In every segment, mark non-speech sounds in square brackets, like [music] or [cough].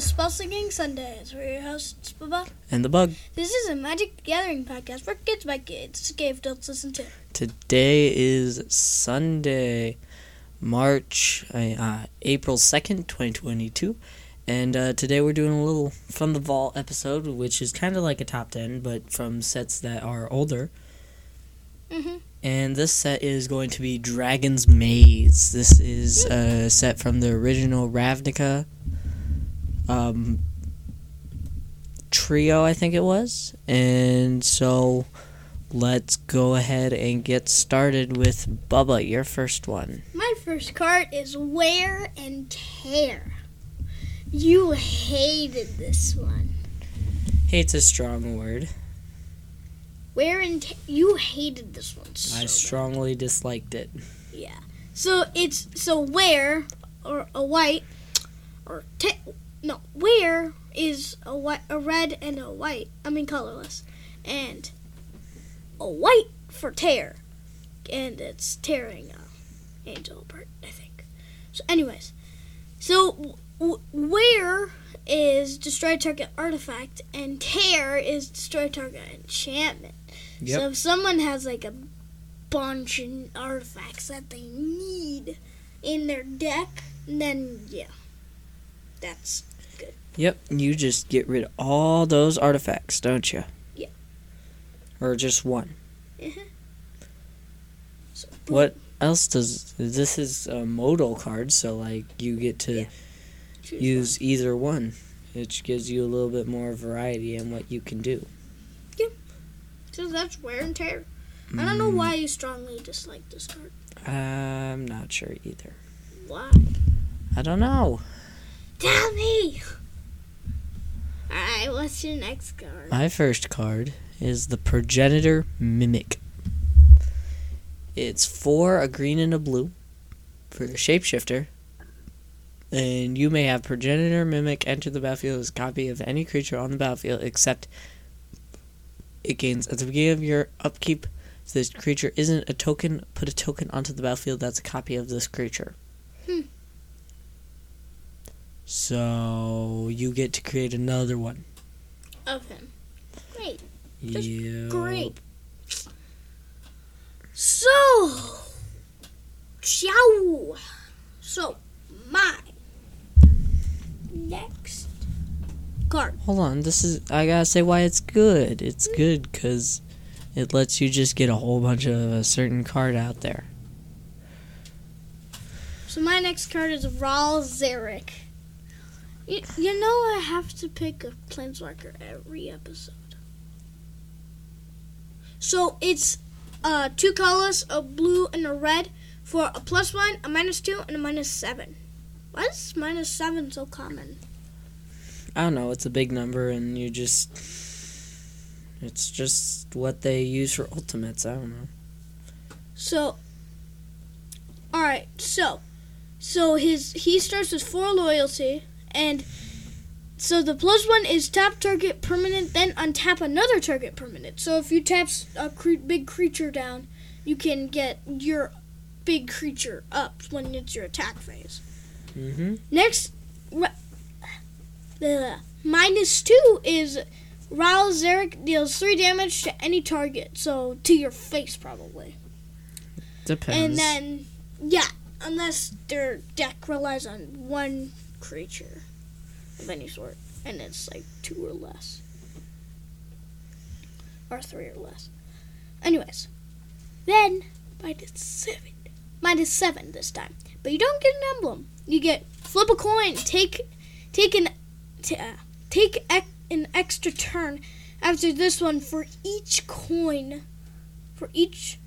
to Spell Singing Sundays. We're your hosts, Bubba. And the bug. This is a Magic the Gathering podcast for kids by kids. Gabe adults listen to. Today is Sunday, March, uh, uh, April 2nd, 2022. And uh, today we're doing a little From the Vault episode, which is kind of like a top 10, but from sets that are older. Mm-hmm. And this set is going to be Dragon's Maze. This is a set from the original Ravnica um, trio, I think it was. And so let's go ahead and get started with Bubba, your first one. My first card is Wear and Tear. You hated this one. Hate's a strong word. Wear and Tear. You hated this one. So I bad. strongly disliked it. Yeah. So it's so wear or a white or te- no wear is a white, a red and a white. I mean colorless, and a white for tear, and it's tearing a angel bird. I think. So, anyways, so w- wear is destroy target artifact, and tear is destroy target enchantment. So if someone has like a bunch of artifacts that they need in their deck, then yeah, that's good. Yep, you just get rid of all those artifacts, don't you? Yeah. Or just one. Uh-huh. so What else does this is a modal card, so like you get to Yeah. use either one, which gives you a little bit more variety in what you can do. one. So that's wear and tear. I don't know why you strongly dislike this card. I'm not sure either. Why? I don't know. Tell me. All right, what's your next card? My first card is the Progenitor Mimic. It's four, a green and a blue, for a shapeshifter. And you may have Progenitor Mimic enter the battlefield as a copy of any creature on the battlefield, except it gains at the beginning of your upkeep. If this creature isn't a token, put a token onto the battlefield that's a copy of this creature. So you get to create another one. Of him. Great. That's Yep. Great. So, ciao. So, my next card. Hold on, this is I gotta say why it's good. It's hmm? good because it lets you just get a whole bunch of a certain card out there. So my next card is Ral Zarek. You, you know I have to pick a planeswalker every episode. So it's uh, two colors, a blue and a red, for a plus one, a minus two, and a minus seven. Why is minus seven so common? I don't know. It's a big number, and you just it's just what they use for ultimates. I don't know. So, all right. So, so his he starts with four loyalty, and so the plus one is tap target permanent, then untap another target permanent. So if you tap a cre- big creature down, you can get your big creature up when it's your attack phase. Mm-hmm. Next, ra- the minus two is Ral Zarek deals three damage to any target, so to your face probably. Depends. And then, yeah, unless their deck relies on one creature of any sort, and it's like two or less, or three or less. Anyways, then minus seven, minus seven this time, but you don't get an emblem. You get flip a coin, take, take an, t- uh, take ec- an extra turn after this one for each coin, for each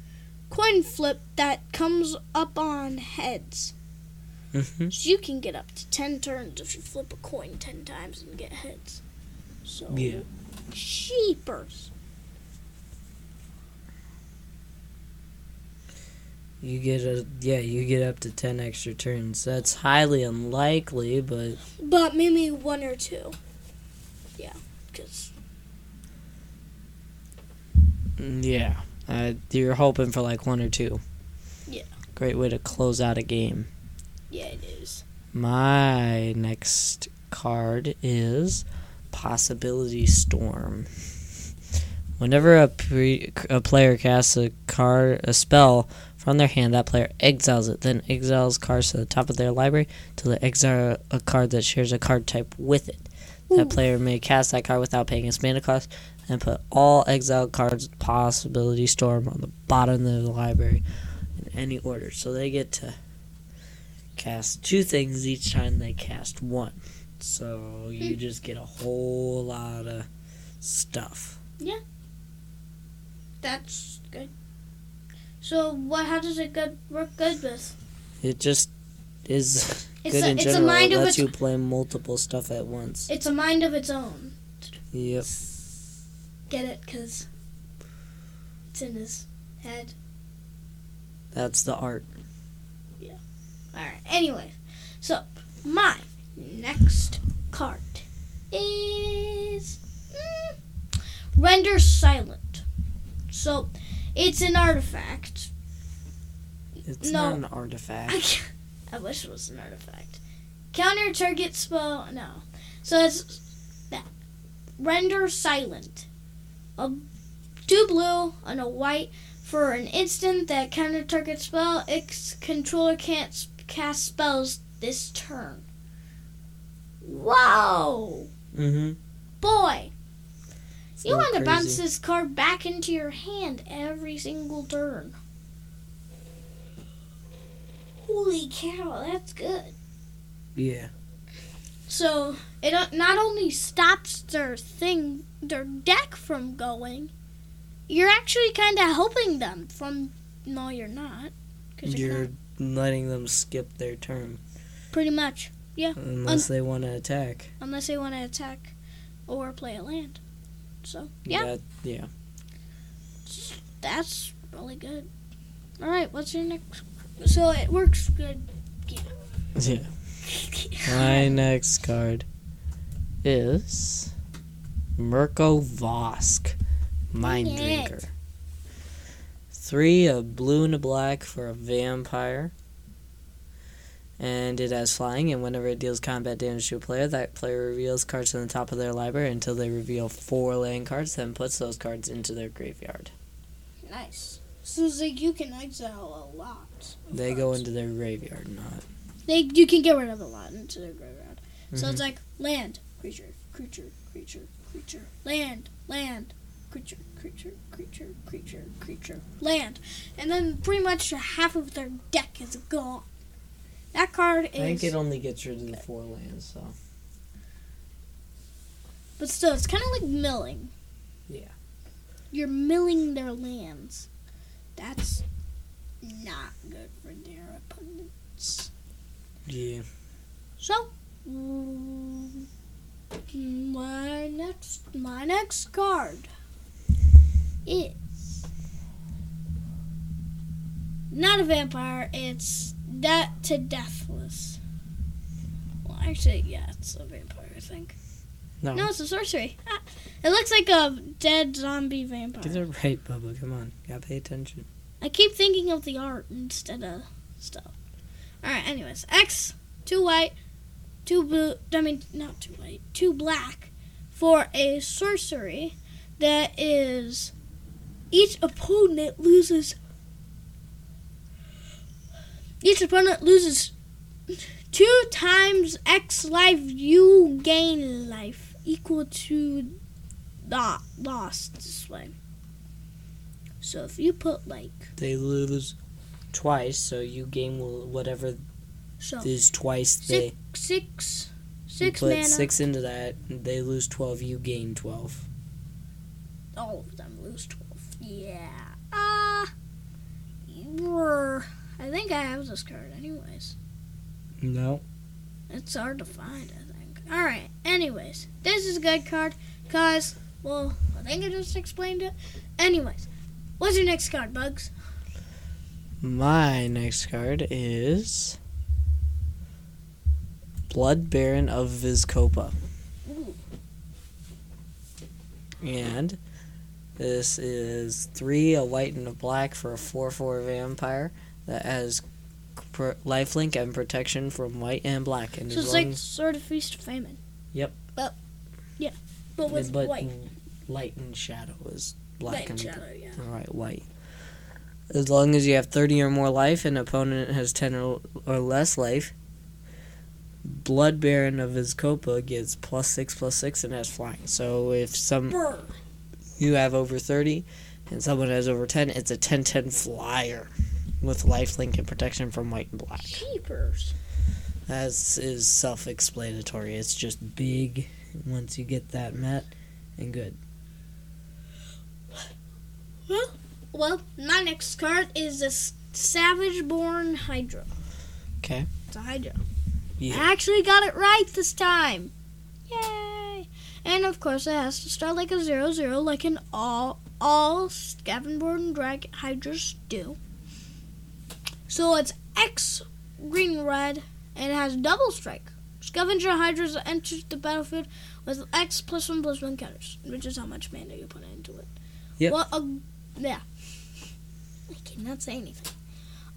coin flip that comes up on heads. Hmm So you can get up to 10 turns if you flip a coin 10 times and get heads. So, Yeah. sheepers. You get a yeah. You get up to ten extra turns. That's highly unlikely, but But maybe one or two. Yeah, because yeah. Uh, you're hoping for like one or two. Yeah. Great way to close out a game. Yeah, it is. My next card is Possibility Storm. Whenever a, pre- a player casts a card, a spell from their hand, that player exiles it. Then exiles cards to the top of their library till they exile a card that shares a card type with it. Ooh. That player may cast that card without paying its mana cost and put all exiled cards Possibility Storm on the bottom of the library in any order. So they get to cast two things each time they cast one. So you hmm. just get a whole lot of stuff. Yeah. That's good. So what? How does it good work good with? It just is It's good a, in it's general. a mind it of lets you play multiple stuff at once. It's a mind of its own. Yep. Get it? Cause it's in his head. That's the art. All right. Anyway, so my next card is mm, render silent. So it's an artifact. It's No. not an artifact. I, [laughs] I wish it was an artifact. Counter target spell. No. So it's that render silent. A two blue and a white for an instant that counter target spell. Its controller can't cast spells this turn. Wow, Mm-hmm. boy! You want to bounce this card back into your hand every single turn. Holy cow, that's good. Yeah. So it uh, not only stops their thing, their deck from going, you're actually kind of helping them from. No, you're not. 'cause you're, You're not. Letting them skip their turn pretty much, yeah. unless they want to attack. unless they want to attack or play a land. So yeah, That, yeah. that's really good. All right, what's your next? So it works good. Yeah. [laughs] yeah. My [laughs] next card is Mirko Vosk, Mind Dang it. Three, a blue and a black for a vampire. And it has flying, and whenever it deals combat damage to a player, that player reveals cards on the top of their library until they reveal four land cards, then puts those cards into their graveyard. nice. So it's like you can exile a lot. They go into their graveyard, not. They you can get rid of a lot into their graveyard. So Mhm. it's like land, creature, creature, creature, creature, land, land, creature, creature, creature, creature, creature, land, and then pretty much half of their deck is gone. That card is. I think it only gets rid of the four lands, so. but still, it's kind of like milling. Yeah. You're milling their lands. That's not good for their opponents. Yeah. So, mm, my next my next card is not a vampire. It's Debt to deathless. Well, actually, yeah, it's a vampire. I think. No. No, it's a sorcery. Ah, it looks like a dead zombie vampire. Get it right, Bubba. Come on. you Gotta pay attention. I keep thinking of the art instead of stuff. Alright, anyways. X, two white, two blue, I mean, not two white, two black for a sorcery that is each opponent loses. Each opponent loses two times X life, you gain life equal to the lost this way. So if you put like They lose twice, so you gain whatever so is twice they. six You put mana. six into that, they lose 12, you gain 12. All of them lose twelve. Yeah. Ah. Uh, I think I have this card anyways. No. It's hard to find, I think. Alright, anyways. This is a good card, cause well, I think I just explained it. Anyways. What's your next card, Bugs? My next card is. Blood Baron of Vizkopa. Ooh. And this is three, a white and a black for a 4 4 vampire that has pr- lifelink and protection from white and black. And So it's like Sword of Feast of Famine. Yep. But yeah, but with but white. light and shadow is black Light and shadow, yeah. All right, white. As long as you have 30 or more life and opponent has 10 or, or less life, Blood Baron of Vizkopa gets plus 6 plus 6 and has flying. So if some Brr. You have over 30 and someone has over 10, it's a 10 10 flyer with lifelink and protection from white and black. Cheapers. As is self explanatory. It's just big once you get that met and good. Well, well, my next card is a Savageborn Hydra. Okay. It's a Hydra. Yeah. I actually got it right this time. Yay! And of course, it has to start like a zero zero, like an all all Scavenborn Drag Hydras do. So it's X green red, and it has double strike. Scavenger Hydras enters the battlefield with X plus one plus one counters, which is how much mana you put into it. Yep. Well, a, yeah. I cannot say anything.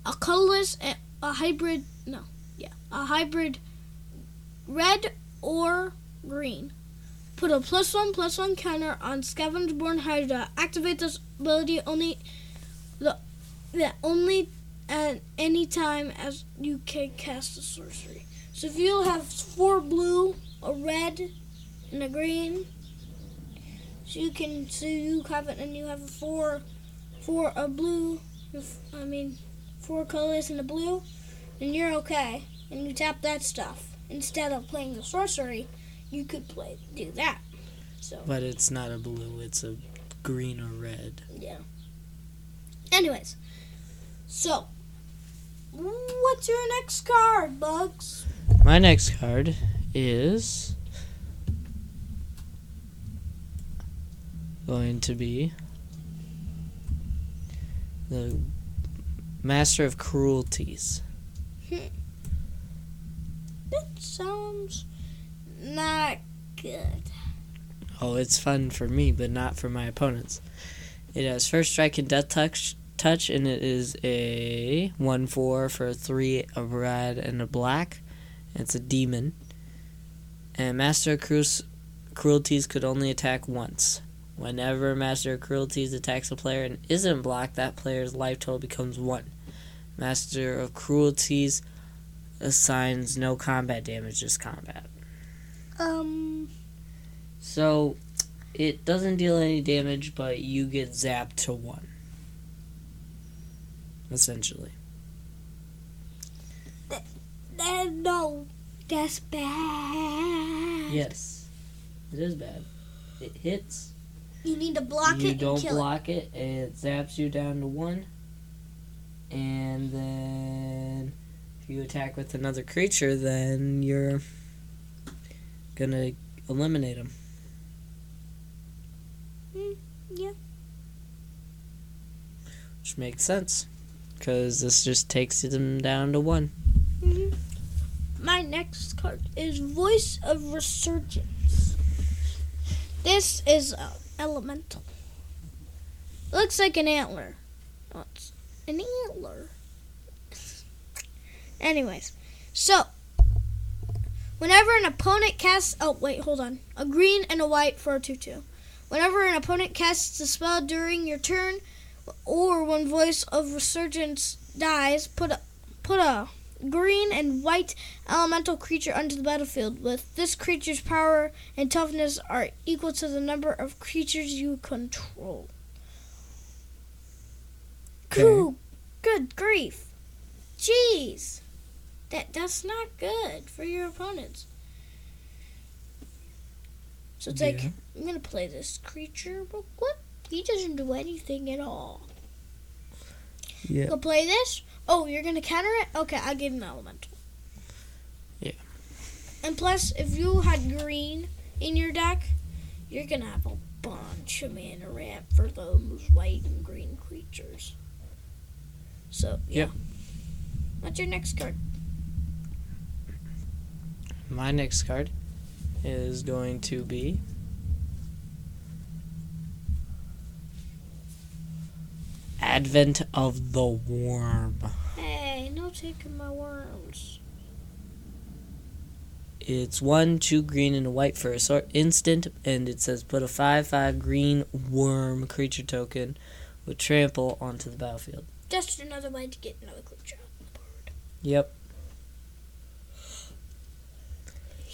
A colorless, a, a hybrid, no, yeah, a hybrid red or green. Put a plus one plus one counter on Scavenge Born Hydra. Activate this ability only the yeah, only at any time as you can cast a sorcery. So if you have four blue, a red, and a green, so you can so you have it and you have a four four a blue I mean four colors and a blue, then you're okay. And you tap that stuff. Instead of playing the sorcery, you could play do that. So But it's not a blue, it's a green or red. yeah. Anyways, so what's your next card, Bugs? My next card is going to be the Master of Cruelties. Hmm. That sounds not good. Oh, it's fun for me, but not for my opponents. It has first strike and death touch, touch, and it is a one four for a three, a red and a black. It's a demon. And Master of Cru- Cruelties could only attack once. Whenever Master of Cruelties attacks a player and isn't blocked, that player's life total becomes one. Master of Cruelties assigns no combat damage, just combat. Um, So it doesn't deal any damage, but you get zapped to one. Essentially. that, no, that's bad. Yes. It is bad. It hits. You need to block you it You don't block it. It zaps you down to one. And then if you attack with another creature, then you're gonna eliminate him. Mm, yeah. Which makes sense. Because this just takes them down to one. Mhm. My next card is Voice of Resurgence. This is uh, elemental. Looks like an antler. Oh, an antler. Anyways, so whenever an opponent casts, oh wait, hold on, a green and a white for a two-two. Whenever an opponent casts a spell during your turn, or when Voice of Resurgence dies, put a put a green and white elemental creature onto the battlefield. With this creature's power and toughness are equal to the number of creatures you control. Cool. Good grief. Jeez. That that's not good for your opponents. So it's like I'm gonna play this creature, but what? He doesn't do anything at all. Yeah. Go play this. Oh, you're gonna counter it? Okay, I'll give him elemental. Yeah. And plus, if you had green in your deck, you're gonna have a bunch of mana ramp for those white and green creatures. So yeah. Yep. What's your next card? My next card is going to be Advent of the Worm. Hey, no taking my worms. It's one, two green, and a white for a sort instant, and it says put a five-five green worm creature token with trample onto the battlefield. Just another way to get another creature on the board. Yep.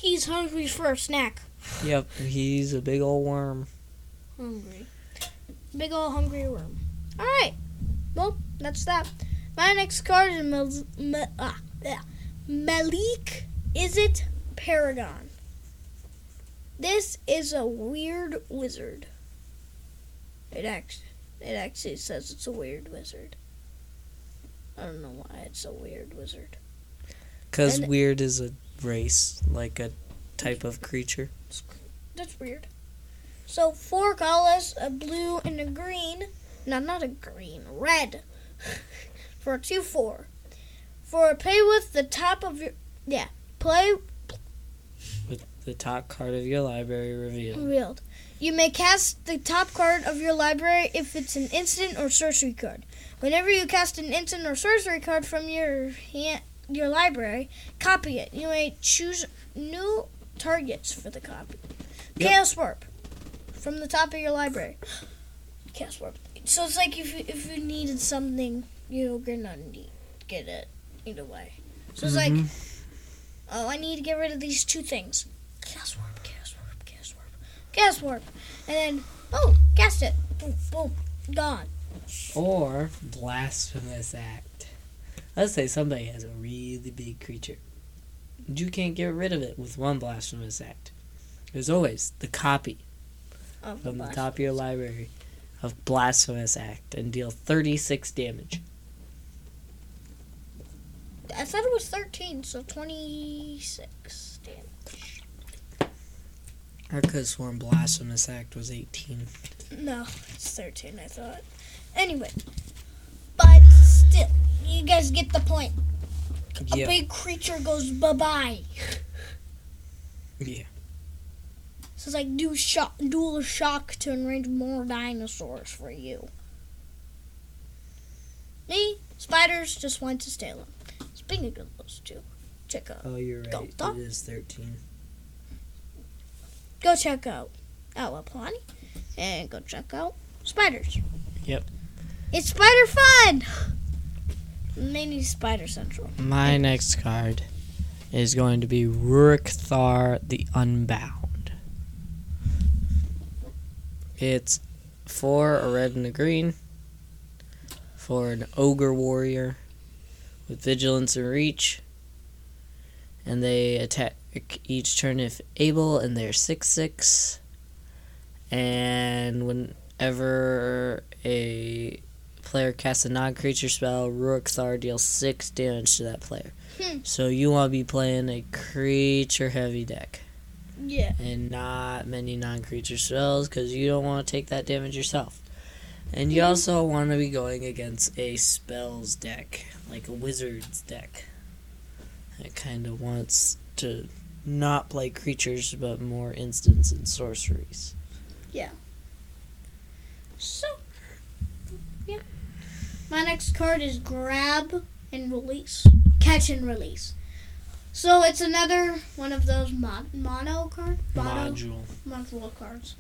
He's hungry for a snack. Yep. He's a big old worm. Hungry. Big old hungry worm. Alright. Well, that's that. My next card is Ma- ah, yeah. Melek. Is it Paragon? This is a weird wizard. It actually, it actually says it's a weird wizard. I don't know why it's a weird wizard. Because And- weird is a race, like a type of creature. That's weird. So four colors, a blue and a green. No, not a green, red. [laughs] For a two four. For play with the top of your yeah. Play With the top card of your library revealed. revealed. You may cast the top card of your library if it's an instant or sorcery card. Whenever you cast an instant or sorcery card from your hand, your library, copy it. You may choose new targets for the copy. Yep. Chaos Warp from the top of your library. Chaos Warp. So it's like if you, if you needed something, you're gonna need get it either way. So it's like, Mhm. oh, I need to get rid of these two things. Chaos Warp, Chaos Warp, Chaos Warp, Chaos Warp, and then oh, cast it. Boom, boom, gone. Or blasphemous act. Let's say somebody has a really big creature. You can't get rid of it with one blasphemous act. There's always the copy Of from the top of your library of blasphemous act and deal 36 damage. I thought it was thirteen, so twenty-six damage. I could have sworn blasphemous act was 18. No, it's 13, I thought. Anyway, but still, you guys get the point. A Yep. big creature goes bye bye. Yeah. So it's like do shock, dual shock to enrage more dinosaurs for you. Me, spiders just went to steal them. Speaking of those two, check out. Oh, you're right. go. It is 13. Go check out Outlaw Plani and go check out spiders. Yep. It's spider fun! Mini Spider Central. My next card is going to be Ruric Thar the Unbound. It's for a red and a green for an ogre warrior with vigilance and reach. And they attack each turn if able, and they're 6 6. And whenever a player casts a non creature spell, Ruric Thar deals 6 damage to that player. Hmm. So you want to be playing a creature heavy deck Yeah. and not many non creature spells because you don't want to take that damage yourself. And you Mhm. also want to be going against a spells deck, like a wizard's deck. It kind of wants to not play creatures but more instants and sorceries. Yeah. So. My next card is Grab and Release. Catch and Release. So it's another one of those mon- mono card mono Module. module cards.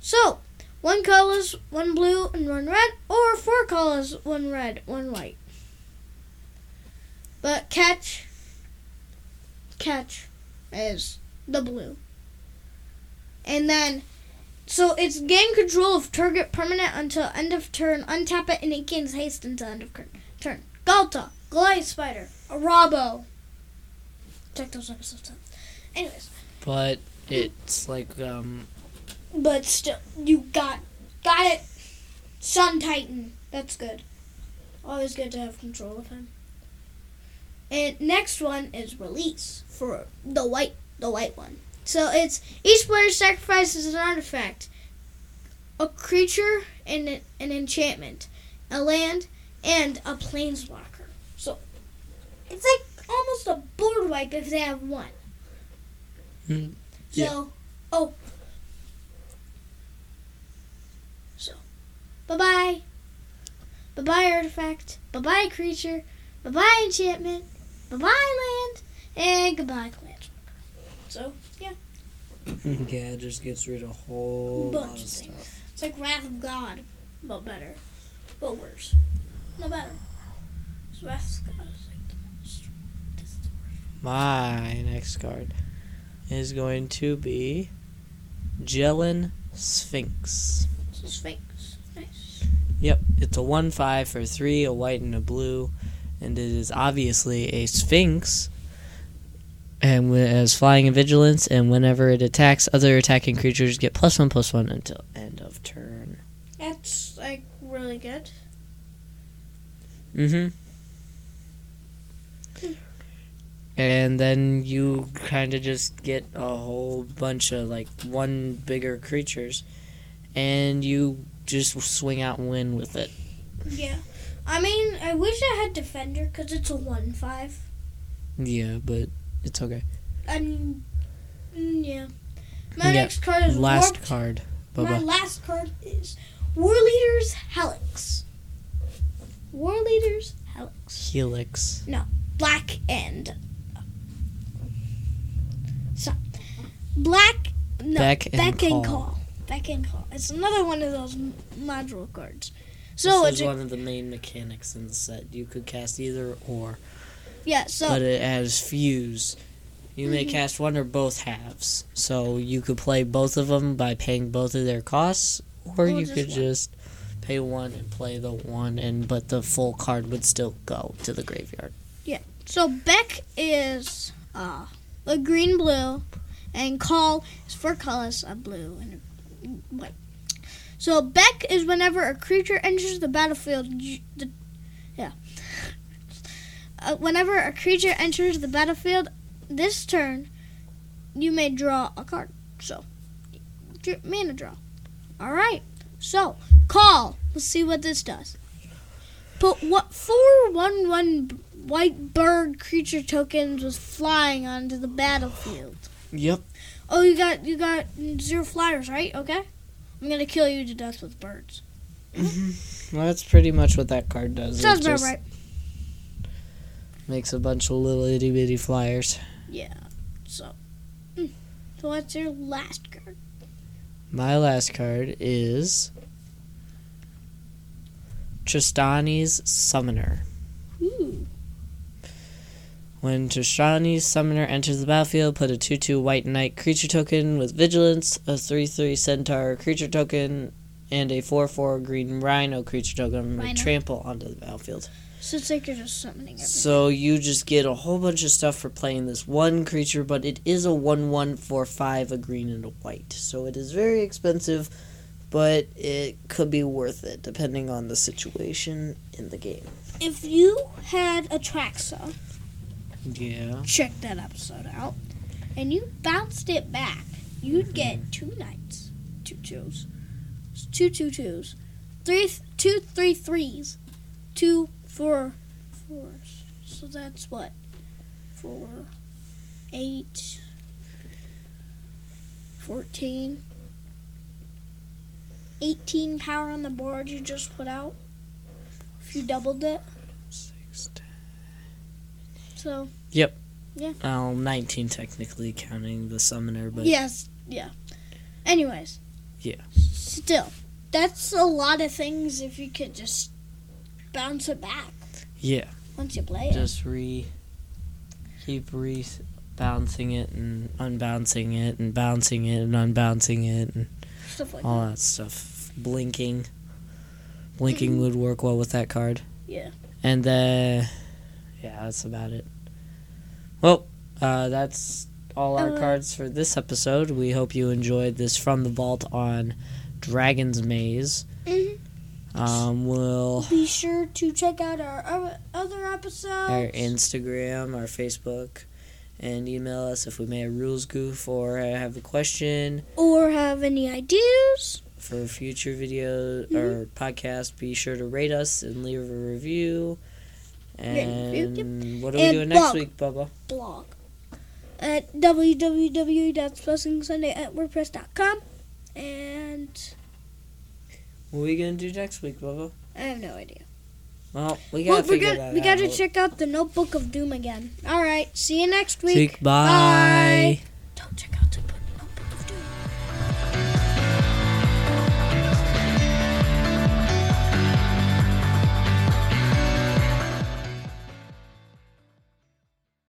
So one colors, one blue and one red, or four colors, one red, one white. But catch, catch is the blue. And then, so it's gain control of target permanent until end of turn. Untap it and it gains haste until end of turn. Turn. Ghalta, Goliath Spider, Arabo. Check those episodes out. Anyways, But it's like, um, but still, you got got it. Sun Titan. That's good. Always good to have control of him. And next one is release for the white, the white one. So it's each player sacrifices an artifact, a creature, and an, an enchantment, a land, and a planeswalker. So it's like almost a board wipe if they have one. Hmm, So, oh. So, bye bye. Bye bye artifact. Bye bye creature. Bye bye enchantment. Bye bye land. And goodbye clans. So yeah, [laughs] yeah, it just gets rid of a whole Bunch lot of of things. stuff. it's like Wrath of God, but better, but worse. No better. So Wrath of God is like the most. this is the worst. My next card is going to be Jelenn Sphinx. Sphinx, nice. Yep, it's a 1 5 for 3, a white and a blue, and it is obviously a Sphinx. And has flying and vigilance, and whenever it attacks, other attacking creatures get plus 1 plus 1 until end of turn. That's like really good. Mm hmm. And then you kind of just get a whole bunch of like one bigger creatures, and you just swing out and win with it. Yeah. I mean, I wish I had Defender because it's a 1 5. Yeah, but it's okay. And, mm, yeah. My Yeah, next card is Last Warped. card, My last card is Warleader's Helix. Warleader's Helix. Helix. No, Black and. So, black. No, Beck and Beck Call. and Call. Beck and Call. It's another one of those m- module cards. So this it's is a, one of the main mechanics in the set. You could cast either or, yeah. So but it has fuse. You may Mhm. cast one or both halves, so you could play both of them by paying both of their costs, or Or you just could one. just pay one and play the one, and but the full card would still go to the graveyard. Yeah. So Beck is uh, a green blue, and Call is four colors a blue and a white. So Beck is whenever a creature enters the battlefield. The. Uh, whenever a creature enters the battlefield, this turn, you may draw a card. So, mana draw. All right. So Call. Let's see what this does. Put what four one one white bird creature tokens was flying onto the battlefield. Yep. Oh, you got you got zero flyers, right? Okay. I'm gonna kill you to death with birds. Well, that's pretty much what that card does. Sounds about right. Makes a bunch of little itty bitty flyers. Yeah. So. mm. So what's your last card? My last card is Trostani's Summoner. Ooh. When Trostani's Summoner enters the battlefield, put a 2 2 white knight creature token with vigilance, a 3 3 centaur creature token, and a 4 4 green rhino creature token Rhino. trample onto the battlefield. So it's like you're just summoning everything. So you just get a whole bunch of stuff for playing this one creature, but it is a 1 1 for 5, a green and a white. So it is very expensive, but it could be worth it depending on the situation in the game. if you had a Traxa, Yeah. check that episode out, and you bounced it back, you'd get two knights, two twos, two two twos, three two three threes, two four fours. So that's what four, eight, fourteen. 18 power on the board you just put out. If you doubled it. Six, ten. So, Well, 19 technically counting the summoner, but yes, yeah. Anyways. Yeah. Still, that's a lot of things if you could just bounce it back yeah, once you play it. just re keep re bouncing it and unbouncing it and bouncing it and unbouncing it and Stuff like all that. that stuff. Blinking, blinking would work well with that card. Yeah. And then, yeah, that's about it. Well, uh, that's all our Uh, cards for this episode. We hope you enjoyed this from the vault on Dragon's Maze. Mhm. Um, we'll Be sure to check out our other- episodes. our Instagram, our Facebook, and email us if we made a rules goof or have a question or have any ideas. for future video Mm-hmm. or podcast. Be sure to rate us and leave a review. And yep. What are we And doing next week, Bubba? blog at www.spellsingsunday at wordpress.com. And What are we gonna do next week, Bubba? I have no idea. Well, we gotta figure gonna, we got to check out the Notebook of Doom again. All right, see you next week. Week, bye. Bye.